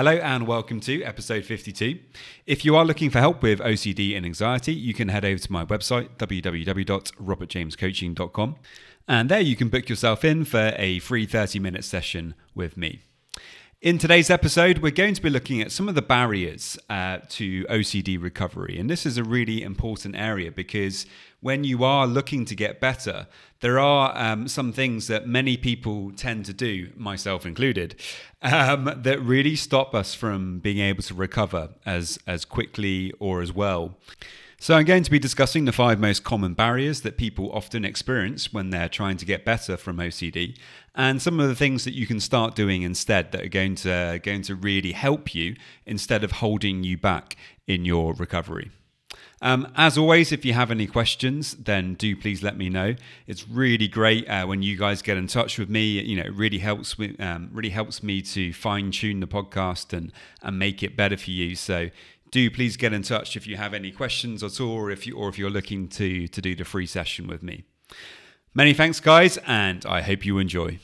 Hello and welcome to episode 52. If you are looking for help with OCD and anxiety, you can head over to my website, www.robertjamescoaching.com. And there you can book yourself in for a free 30 minute session with me. In today's episode, we're going to be looking at some of the barriers uh, to OCD recovery. And this is a really important area because when you are looking to get better, there are um, some things that many people tend to do, myself included, um, that really stop us from being able to recover as, as quickly or as well. So, I'm going to be discussing the five most common barriers that people often experience when they're trying to get better from OCD, and some of the things that you can start doing instead that are going to, going to really help you instead of holding you back in your recovery. Um, as always, if you have any questions, then do please let me know. It's really great uh, when you guys get in touch with me. You know, it really helps me, um, really helps me to fine tune the podcast and and make it better for you. So do please get in touch if you have any questions at all, or if you or if you're looking to to do the free session with me. Many thanks, guys, and I hope you enjoy.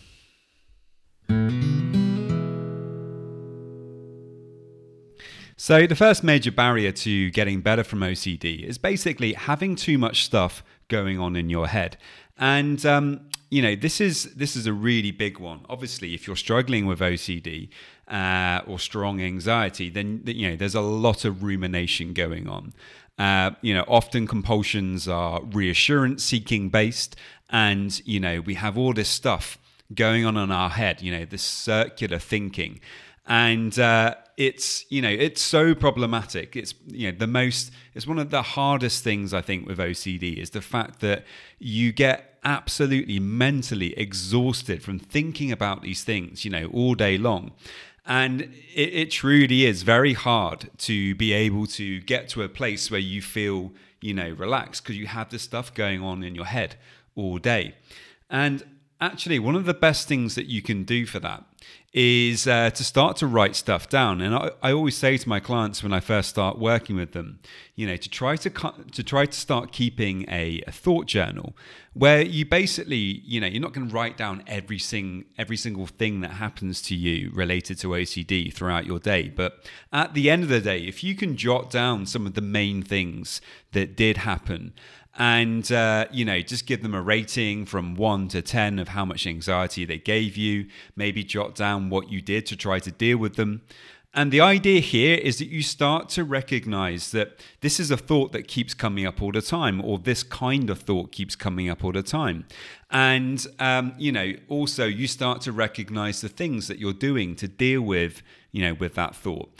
So, the first major barrier to getting better from OCD is basically having too much stuff going on in your head. And um, you know, this is this is a really big one. Obviously, if you're struggling with OCD uh, or strong anxiety, then you know there's a lot of rumination going on. Uh, you know, often compulsions are reassurance seeking based, and you know we have all this stuff going on in our head. You know, this circular thinking, and uh, it's you know it's so problematic. It's you know the most it's one of the hardest things i think with ocd is the fact that you get absolutely mentally exhausted from thinking about these things you know all day long. And it, it truly is very hard to be able to get to a place where you feel you know relaxed because you have this stuff going on in your head all day and actually one of the best things that you can do for that is uh, to start to write stuff down. And I, I, always say to my clients when I first start working with them, you know, to try to to try to start keeping a, a thought journal where you basically, you know, you're not going to write down every sing every single thing that happens to you related to OCD throughout your day. But at the end of the day, if you can jot down some of the main things that did happen and uh, you know just give them a rating from 1 to 10 of how much anxiety they gave you. Maybe jot down what you did to try to deal with them. And the idea here is that you start to recognize that this is a thought that keeps coming up all the time, or this kind of thought keeps coming up all the time. And, um, you know, also you start to recognize the things that you're doing to deal with, you know, with that thought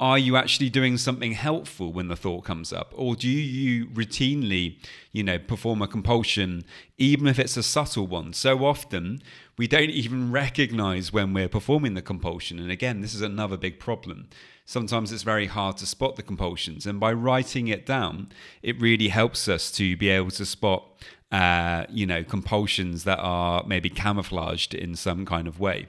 are you actually doing something helpful when the thought comes up? Or do you routinely you know perform a compulsion even if it's a subtle one? So often we don't even recognize when we're performing the compulsion. And again this is another big problem. Sometimes it's very hard to spot the compulsions. And by writing it down it really helps us to be able to spot uh, you know compulsions that are maybe camouflaged in some kind of way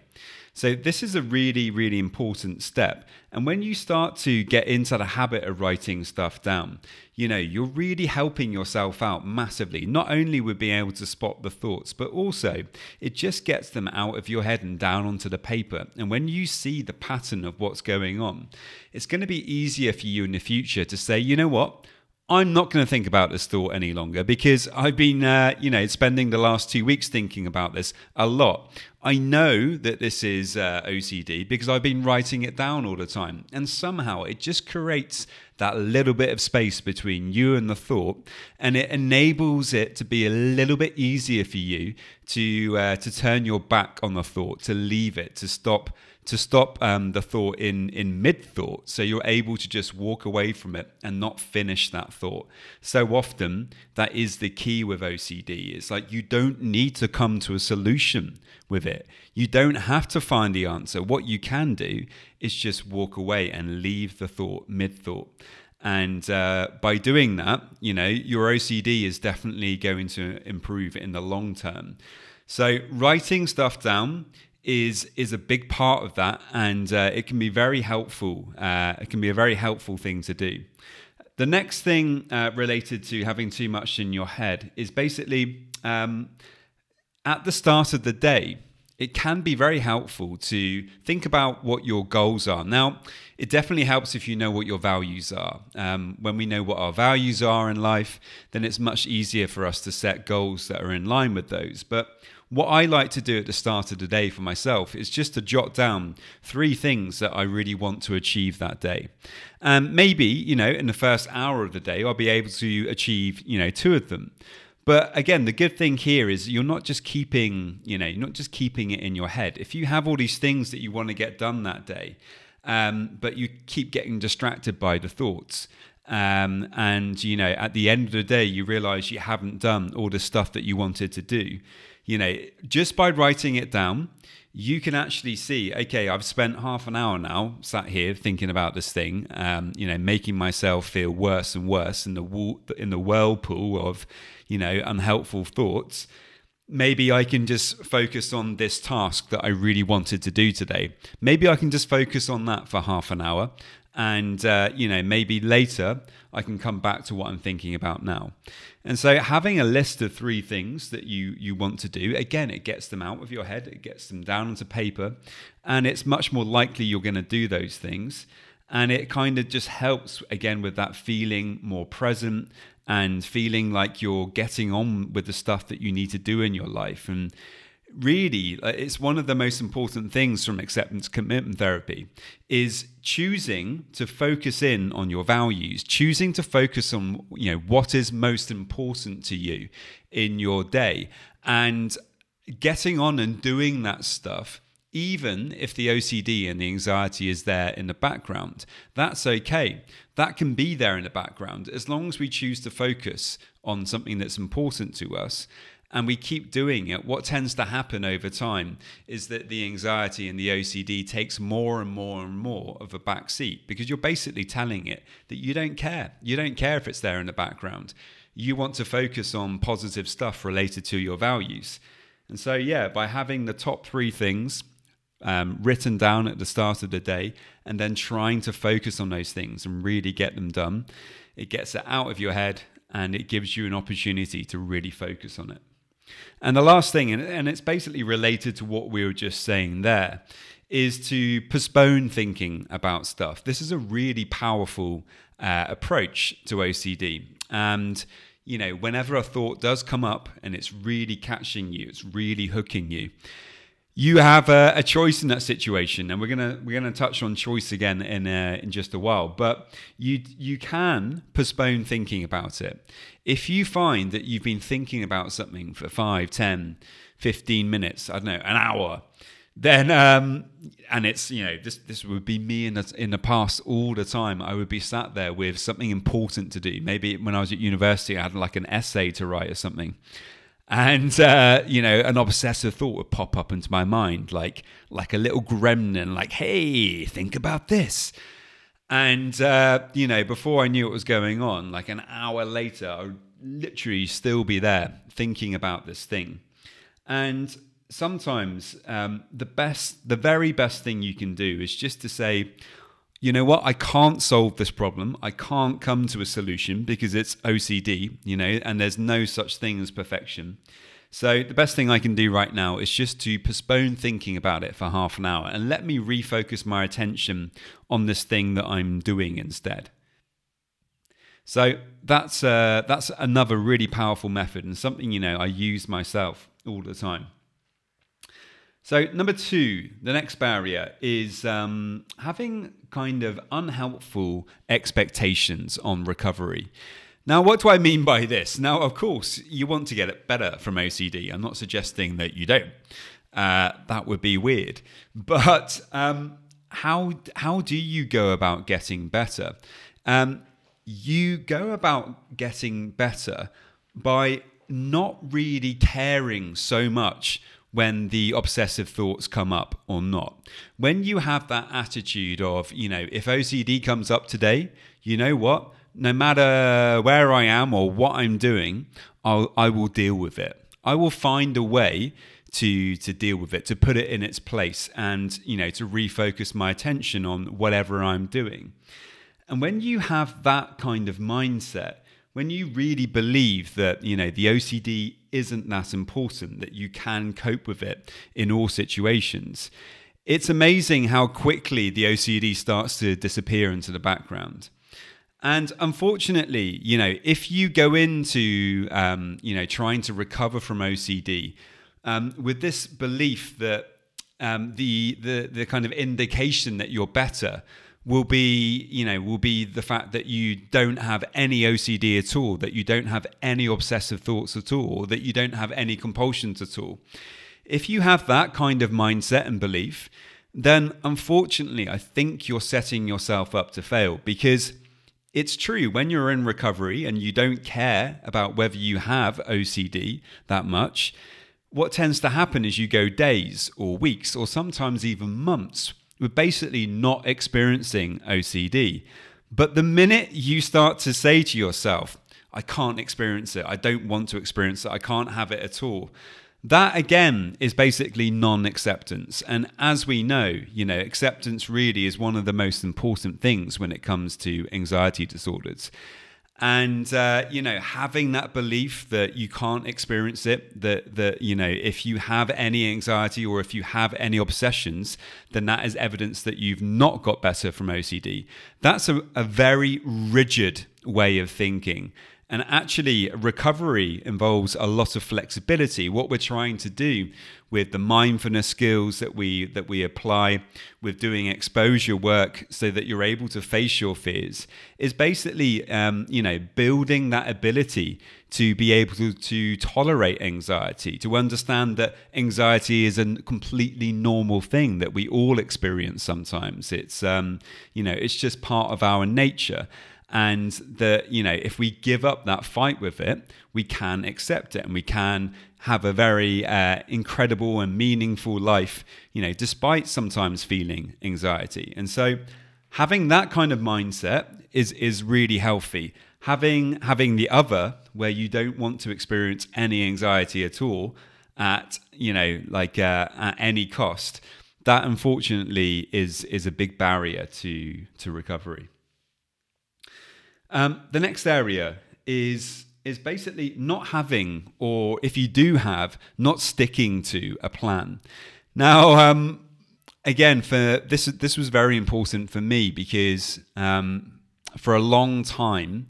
so, this is a really, really important step. And when you start to get into the habit of writing stuff down, you know, you're really helping yourself out massively, not only with being able to spot the thoughts, but also it just gets them out of your head and down onto the paper. And when you see the pattern of what's going on, it's going to be easier for you in the future to say, you know what? I'm not going to think about this thought any longer because I've been, uh, you know, spending the last two weeks thinking about this a lot. I know that this is uh, OCD because I've been writing it down all the time. And somehow it just creates that little bit of space between you and the thought. And it enables it to be a little bit easier for you to, uh, to turn your back on the thought, to leave it, to stop to stop um, the thought in in mid thought, so you're able to just walk away from it and not finish that thought. So often, that is the key with OCD. It's like you don't need to come to a solution with it. You don't have to find the answer. What you can do is just walk away and leave the thought mid thought. And uh, by doing that, you know, your OCD is definitely going to improve in the long term. So writing stuff down is is a big part of that, and uh, it can be very helpful. Uh, it can be a very helpful thing to do. The next thing uh, related to having too much in your head is basically um, at the start of the day it can be very helpful to think about what your goals are. Now, it definitely helps if you know what your values are. Um, when we know what our values are in life, then it's much easier for us to set goals that are in line with those. But what I like to do at the start of the day for myself is just to jot down three things that I really want to achieve that day. And maybe, you know, in the first hour of the day, I'll be able to achieve, you know, two of them. But again, the good thing here is you're not just keeping, you know, you're not just keeping it in your head. If you have all these things that you want to get done that day, um, but you keep getting distracted by the thoughts, um, and you know, at the end of the day, you realize you haven't done all the stuff that you wanted to do. You know, just by writing it down, you can actually see, okay, I've spent half an hour now sat here thinking about this thing, um, you know, making myself feel worse and worse in the in the whirlpool of, you know, unhelpful thoughts. Maybe I can just focus on this task that I really wanted to do today. Maybe I can just focus on that for half an hour and uh, you know maybe later i can come back to what i'm thinking about now. And so having a list of three things that you you want to do again it gets them out of your head it gets them down onto paper and it's much more likely you're going to do those things. And it kind of just helps again with that feeling more present and feeling like you're getting on with the stuff that you need to do in your life. And really it's one of the most important things from acceptance commitment therapy is choosing to focus in on your values choosing to focus on you know what is most important to you in your day. And getting on and doing that stuff even if the OCD and the anxiety is there in the background that's okay. That can be there in the background as long as we choose to focus on something that's important to us and we keep doing it, what tends to happen over time is that the anxiety and the OCD takes more and more and more of a back seat because you're basically telling it that you don't care. You don't care if it's there in the background. You want to focus on positive stuff related to your values. And so, yeah, by having the top three things um, written down at the start of the day and then trying to focus on those things and really get them done, it gets it out of your head and it gives you an opportunity to really focus on it. And the last thing, and, it's basically related to what we were just saying there, is to postpone thinking about stuff. This is a really powerful uh, approach to OCD. And, you know, whenever a thought does come up and it's really catching you, it's really hooking you, you have a, a, choice in that situation, and we're gonna we're gonna touch on choice again in uh, in just a while. But you you can postpone thinking about it if you find that you've been thinking about something for 5, 10, 15 minutes, I don't know, an hour. Then um, and it's you know this this would be me in the in the past all the time. I would be sat there with something important to do. Maybe when I was at university, I had like an essay to write or something, and uh, you know an obsessive thought would pop up into my mind like like a little gremlin like hey think about this. And uh, you know before i knew what was going on like an hour later i would literally still be there thinking about this thing. And sometimes um, the best the very best thing you can do is just to say you know what, I can't solve this problem. I can't come to a solution because it's OCD, you know, and there's no such thing as perfection. So the best thing I can do right now is just to postpone thinking about it for half an hour and let me refocus my attention on this thing that I'm doing instead. So that's uh, that's another really powerful method and something you know I use myself all the time. So, number two, the next barrier is um, having kind of unhelpful expectations on recovery. Now, what do I mean by this? Now, of course, you want to get it better from OCD. I'm not suggesting that you don't. uh, that would be weird. But um, how how do you go about getting better? Um, you go about getting better by not really caring so much when the obsessive thoughts come up or not. When you have that attitude of, you know, if OCD comes up today, you know what? No matter where I am or what I'm doing, I'll, I will deal with it. I will find a way to to deal with it, to put it in its place, and you know, to refocus my attention on whatever I'm doing. And when you have that kind of mindset, when you really believe that you know the OCD isn't that important, that you can cope with it in all situations, it's amazing how quickly the OCD starts to disappear into the background. And unfortunately, you know, if you go into um, you know trying to recover from OCD um, with this belief that um, the the the kind of indication that you're better will be you know will be the fact that you don't have any OCD at all that you don't have any obsessive thoughts at all that you don't have any compulsions at all. If you have that kind of mindset and belief then unfortunately I think you're setting yourself up to fail because it's true when you're in recovery and you don't care about whether you have OCD that much what tends to happen is you go days or weeks or sometimes even months we're basically not experiencing OCD. But the minute you start to say to yourself, I can't experience it, I don't want to experience it, I can't have it at all. That again is basically non acceptance. And as we know, you know, acceptance really is one of the most important things when it comes to anxiety disorders and uh, you know having that belief that you can't experience it that that you know if you have any anxiety or if you have any obsessions then that is evidence that you've not got better from ocd that's a, a very rigid way of thinking and actually, recovery involves a lot of flexibility. What we're trying to do with the mindfulness skills that we that we apply with doing exposure work, so that you're able to face your fears, is basically, um, you know, building that ability to be able to, to tolerate anxiety, to understand that anxiety is a completely normal thing that we all experience sometimes. It's, um, you know, it's just part of our nature and that you know if we give up that fight with it we can accept it and we can have a very uh, incredible and meaningful life you know despite sometimes feeling anxiety. And so having that kind of mindset is is really healthy. Having having the other where you don't want to experience any anxiety at all at you know like uh, at any cost that unfortunately is is a big barrier to to recovery um, the next area is is basically not having, or if you do have, not sticking to a plan. Now, um, again, for this this was very important for me because um, for a long time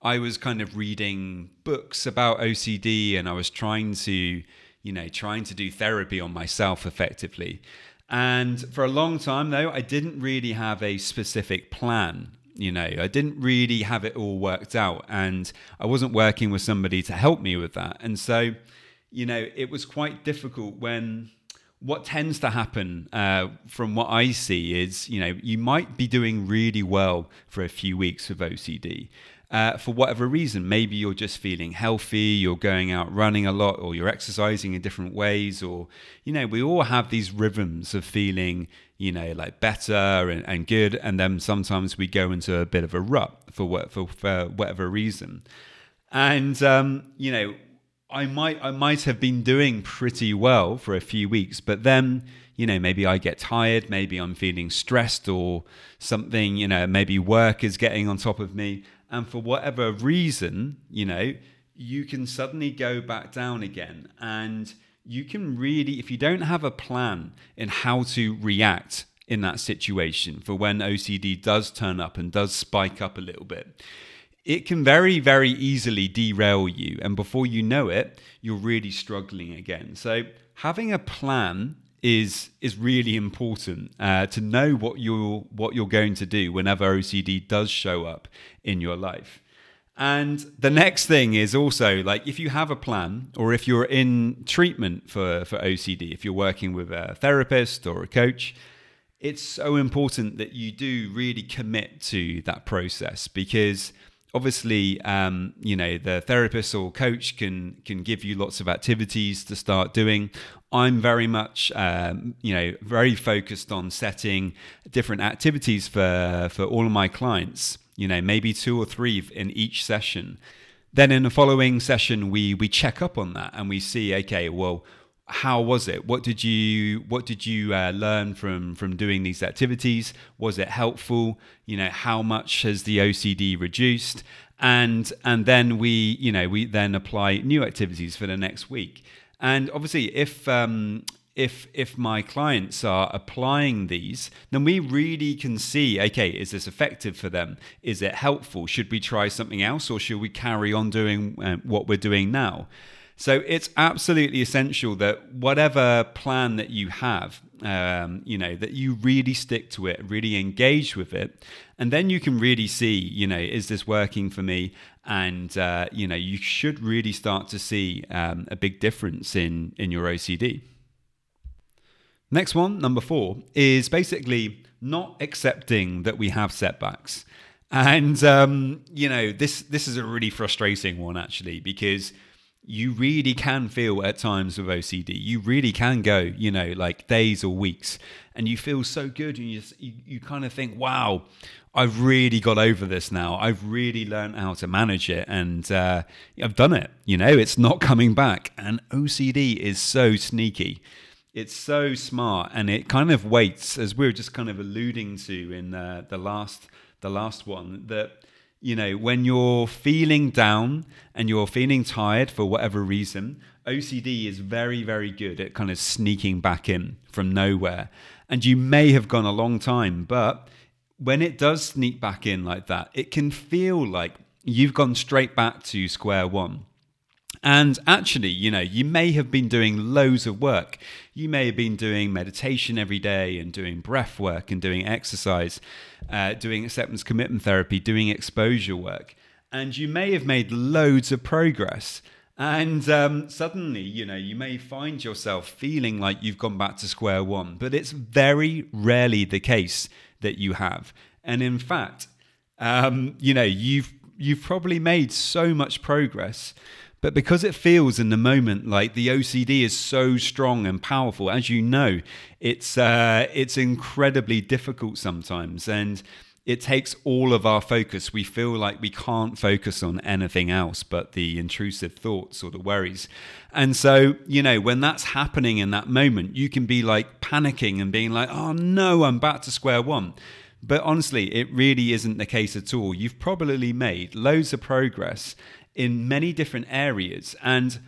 I was kind of reading books about OCD, and I was trying to, you know, trying to do therapy on myself effectively. And for a long time, though, I didn't really have a specific plan you know i didn't really have it all worked out and i wasn't working with somebody to help me with that. And so you know it was quite difficult when what tends to happen uh, from what i see is you know you might be doing really well for a few weeks with ocd uh, for whatever reason. Maybe you're just feeling healthy, you're going out running a lot, or you're exercising in different ways, or, you know, we all have these rhythms of feeling, you know, like better and, and good. And then sometimes we go into a bit of a rut for, what, for, for whatever reason. And, um, you know, I might I might have been doing pretty well for a few weeks, but then you know maybe I get tired, maybe I'm feeling stressed or something. You know maybe work is getting on top of me, and for whatever reason, you know, you can suddenly go back down again. And you can really, if you don't have a plan in how to react in that situation for when OCD does turn up and does spike up a little bit, it can very, very easily derail you. And before you know it, you're really struggling again. So, having a plan is is really important uh, to know what you're what you're going to do whenever OCD does show up in your life. And the next thing is also like if you have a plan or if you're in treatment for, for OCD, if you're working with a therapist or a coach, it's so important that you do really commit to that process because obviously um, you know the therapist or coach can can give you lots of activities to start doing. I'm very much um, you know very focused on setting different activities for for all of my clients you know maybe two or three in each session. Then in the following session we we check up on that and we see okay well how was it? What did you What did you uh, learn from from doing these activities? Was it helpful? You know, how much has the OCD reduced? And and then we you know we then apply new activities for the next week. And obviously, if um, if if my clients are applying these, then we really can see, okay, is this effective for them? Is it helpful? Should we try something else, or should we carry on doing uh, what we're doing now? So it's absolutely essential that whatever plan that you have, um, you know, that you really stick to it, really engage with it, and then you can really see, you know, is this working for me? And uh, you know, you should really start to see um, a big difference in in your OCD. Next one, number four, is basically not accepting that we have setbacks. And um, you know, this this is a really frustrating one actually because you really can feel at times with OCD. You really can go, you know, like days or weeks, and you feel so good, and you just, you, you kind of think, wow, I've really got over this now. I've really learned how to manage it, and uh, I've done it. You know, it's not coming back. And OCD is so sneaky. It's so smart, and it kind of waits, as we are just kind of alluding to in uh, the last the last one, that you know, when you're feeling down and you're feeling tired for whatever reason, OCD is very, very good at kind of sneaking back in from nowhere. And you may have gone a long time, but when it does sneak back in like that, it can feel like you've gone straight back to square one. And actually, you know, you may have been doing loads of work. You may have been doing meditation every day and doing breath work and doing exercise, uh, doing acceptance commitment therapy, doing exposure work. And you may have made loads of progress. And um, suddenly, you know, you may find yourself feeling like you've gone back to square one, but it's very rarely the case that you have. And in fact, um, you know, you've you've probably made so much progress but because it feels in the moment like the OCD is so strong and powerful, as you know, it's uh, it's incredibly difficult sometimes, and it takes all of our focus. We feel like we can't focus on anything else but the intrusive thoughts or the worries. And so, you know, when that's happening in that moment, you can be like panicking and being like, "Oh no, I'm back to square one." But honestly, it really isn't the case at all. You've probably made loads of progress in many different areas. And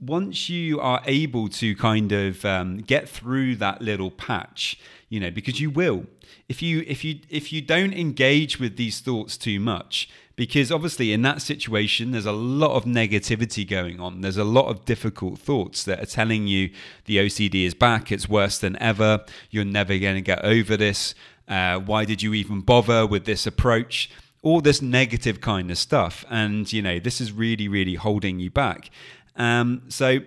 once you are able to kind of um, get through that little patch, you know, because you will, if you if you if you don't engage with these thoughts too much, because obviously in that situation there's a lot of negativity going on. There's a lot of difficult thoughts that are telling you the OCD is back, it's worse than ever, you're never going to get over this. Uh, why did you even bother with this approach? All this negative kind of stuff. And, you know, this is really, really holding you back. Um, so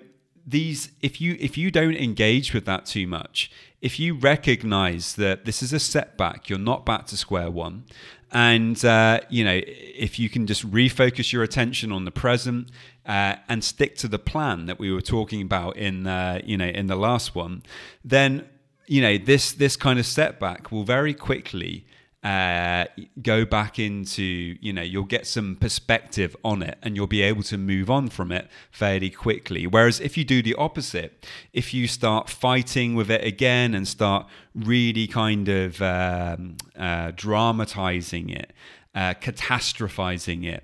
these if you if you don't engage with that too much if you recognize that this is a setback you're not back to square one and uh, you know if you can just refocus your attention on the present uh, and stick to the plan that we were talking about in uh, you know in the last one then you know this this kind of setback will very quickly uh, go back into, you know, you'll get some perspective on it and you'll be able to move on from it fairly quickly. Whereas if you do the opposite, if you start fighting with it again and start really kind of um, uh, dramatizing it, uh, catastrophizing it,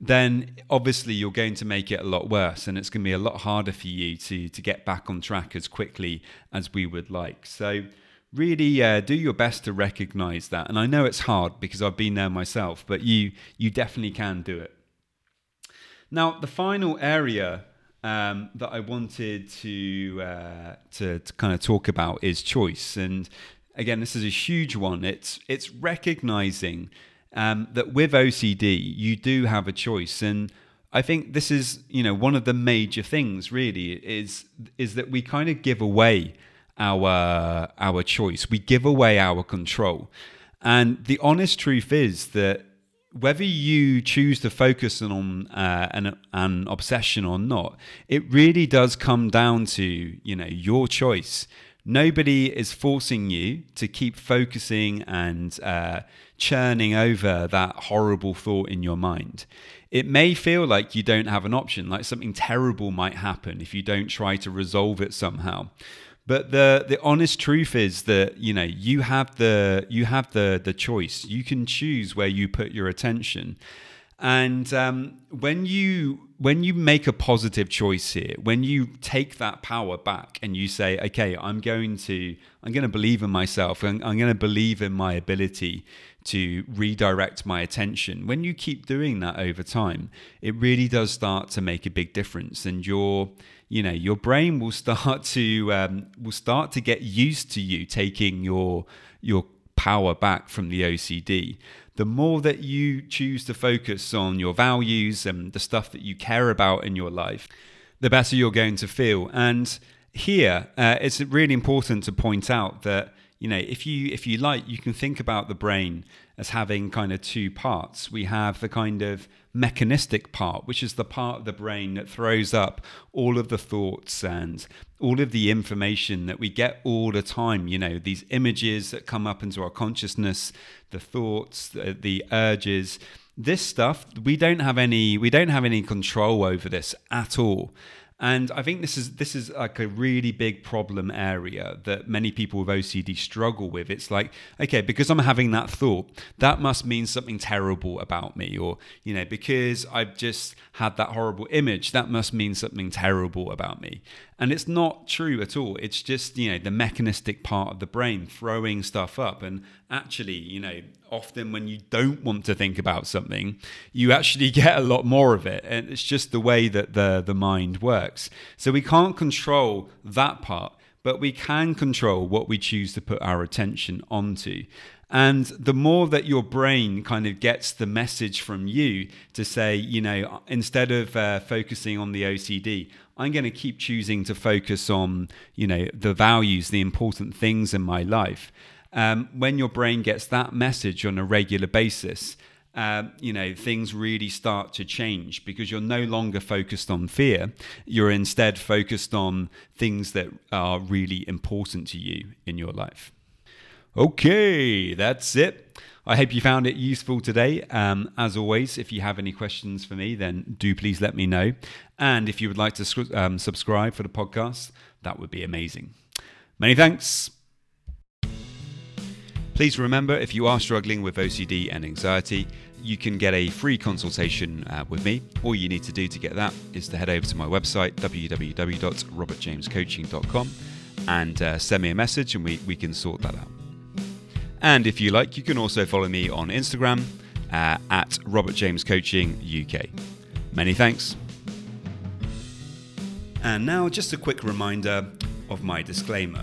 then obviously you're going to make it a lot worse and it's going to be a lot harder for you to to get back on track as quickly as we would like. So really uh, do your best to recognize that. And I know it's hard because I've been there myself, but you you definitely can do it. Now, the final area um, that I wanted to, uh, to to kind of talk about is choice, and again, this is a huge one. It's it's recognizing um, that with OCD, you do have a choice. And I think this is, you know, one of the major things really is is that we kind of give away our our choice. We give away our control. And the honest truth is that whether you choose to focus on uh, an, an obsession or not, it really does come down to you know your choice. Nobody is forcing you to keep focusing and uh, churning over that horrible thought in your mind. It may feel like you don't have an option, like something terrible might happen if you don't try to resolve it somehow. But the the honest truth is that you know you have the you have the the choice. You can choose where you put your attention, and um, when you when you make a positive choice here, when you take that power back and you say, okay, I'm going to I'm going to believe in myself, and I'm going to believe in my ability to redirect my attention. When you keep doing that over time, it really does start to make a big difference, and you're you know your brain will start to um, will start to get used to you taking your your power back from the OCD. The more that you choose to focus on your values and the stuff that you care about in your life, the better you're going to feel. And here, uh, it's really important to point out that you know if you if you like, you can think about the brain as having kind of two parts. We have the kind of mechanistic part, which is the part of the brain that throws up all of the thoughts and all of the information that we get all the time. You know, these images that come up into our consciousness, the thoughts, the, the urges. This stuff we don't have any we don't have any control over this at all. And I think this is this is like a really big problem area that many people with OCD struggle with. It's like, okay, because I'm having that thought, that must mean something terrible about me, or you know, because I've just had that horrible image, that must mean something terrible about me. And it's not true at all. It's just, you know, the mechanistic part of the brain throwing stuff up. And actually, you know, often when you don't want to think about something, you actually get a lot more of it. And it's just the way that the, the mind works. So we can't control that part, but we can control what we choose to put our attention onto. And the more that your brain kind of gets the message from you to say, you know, instead of uh, focusing on the OCD, I'm going to keep choosing to focus on, you know, the values, the important things in my life. Um, when your brain gets that message on a regular basis, uh, you know, things really start to change because you're no longer focused on fear. You're instead focused on things that are really important to you in your life. Okay, that's it. I hope you found it useful today. Um, as always, if you have any questions for me, then do please let me know. And if you would like to um, subscribe for the podcast, that would be amazing. Many thanks. Please remember if you are struggling with OCD and anxiety, you can get a free consultation uh, with me. All you need to do to get that is to head over to my website, www.robertjamescoaching.com, and uh, send me a message and we, we can sort that out. And if you like, you can also follow me on Instagram uh, at Robert James Coaching UK. Many thanks. And now, just a quick reminder of my disclaimer.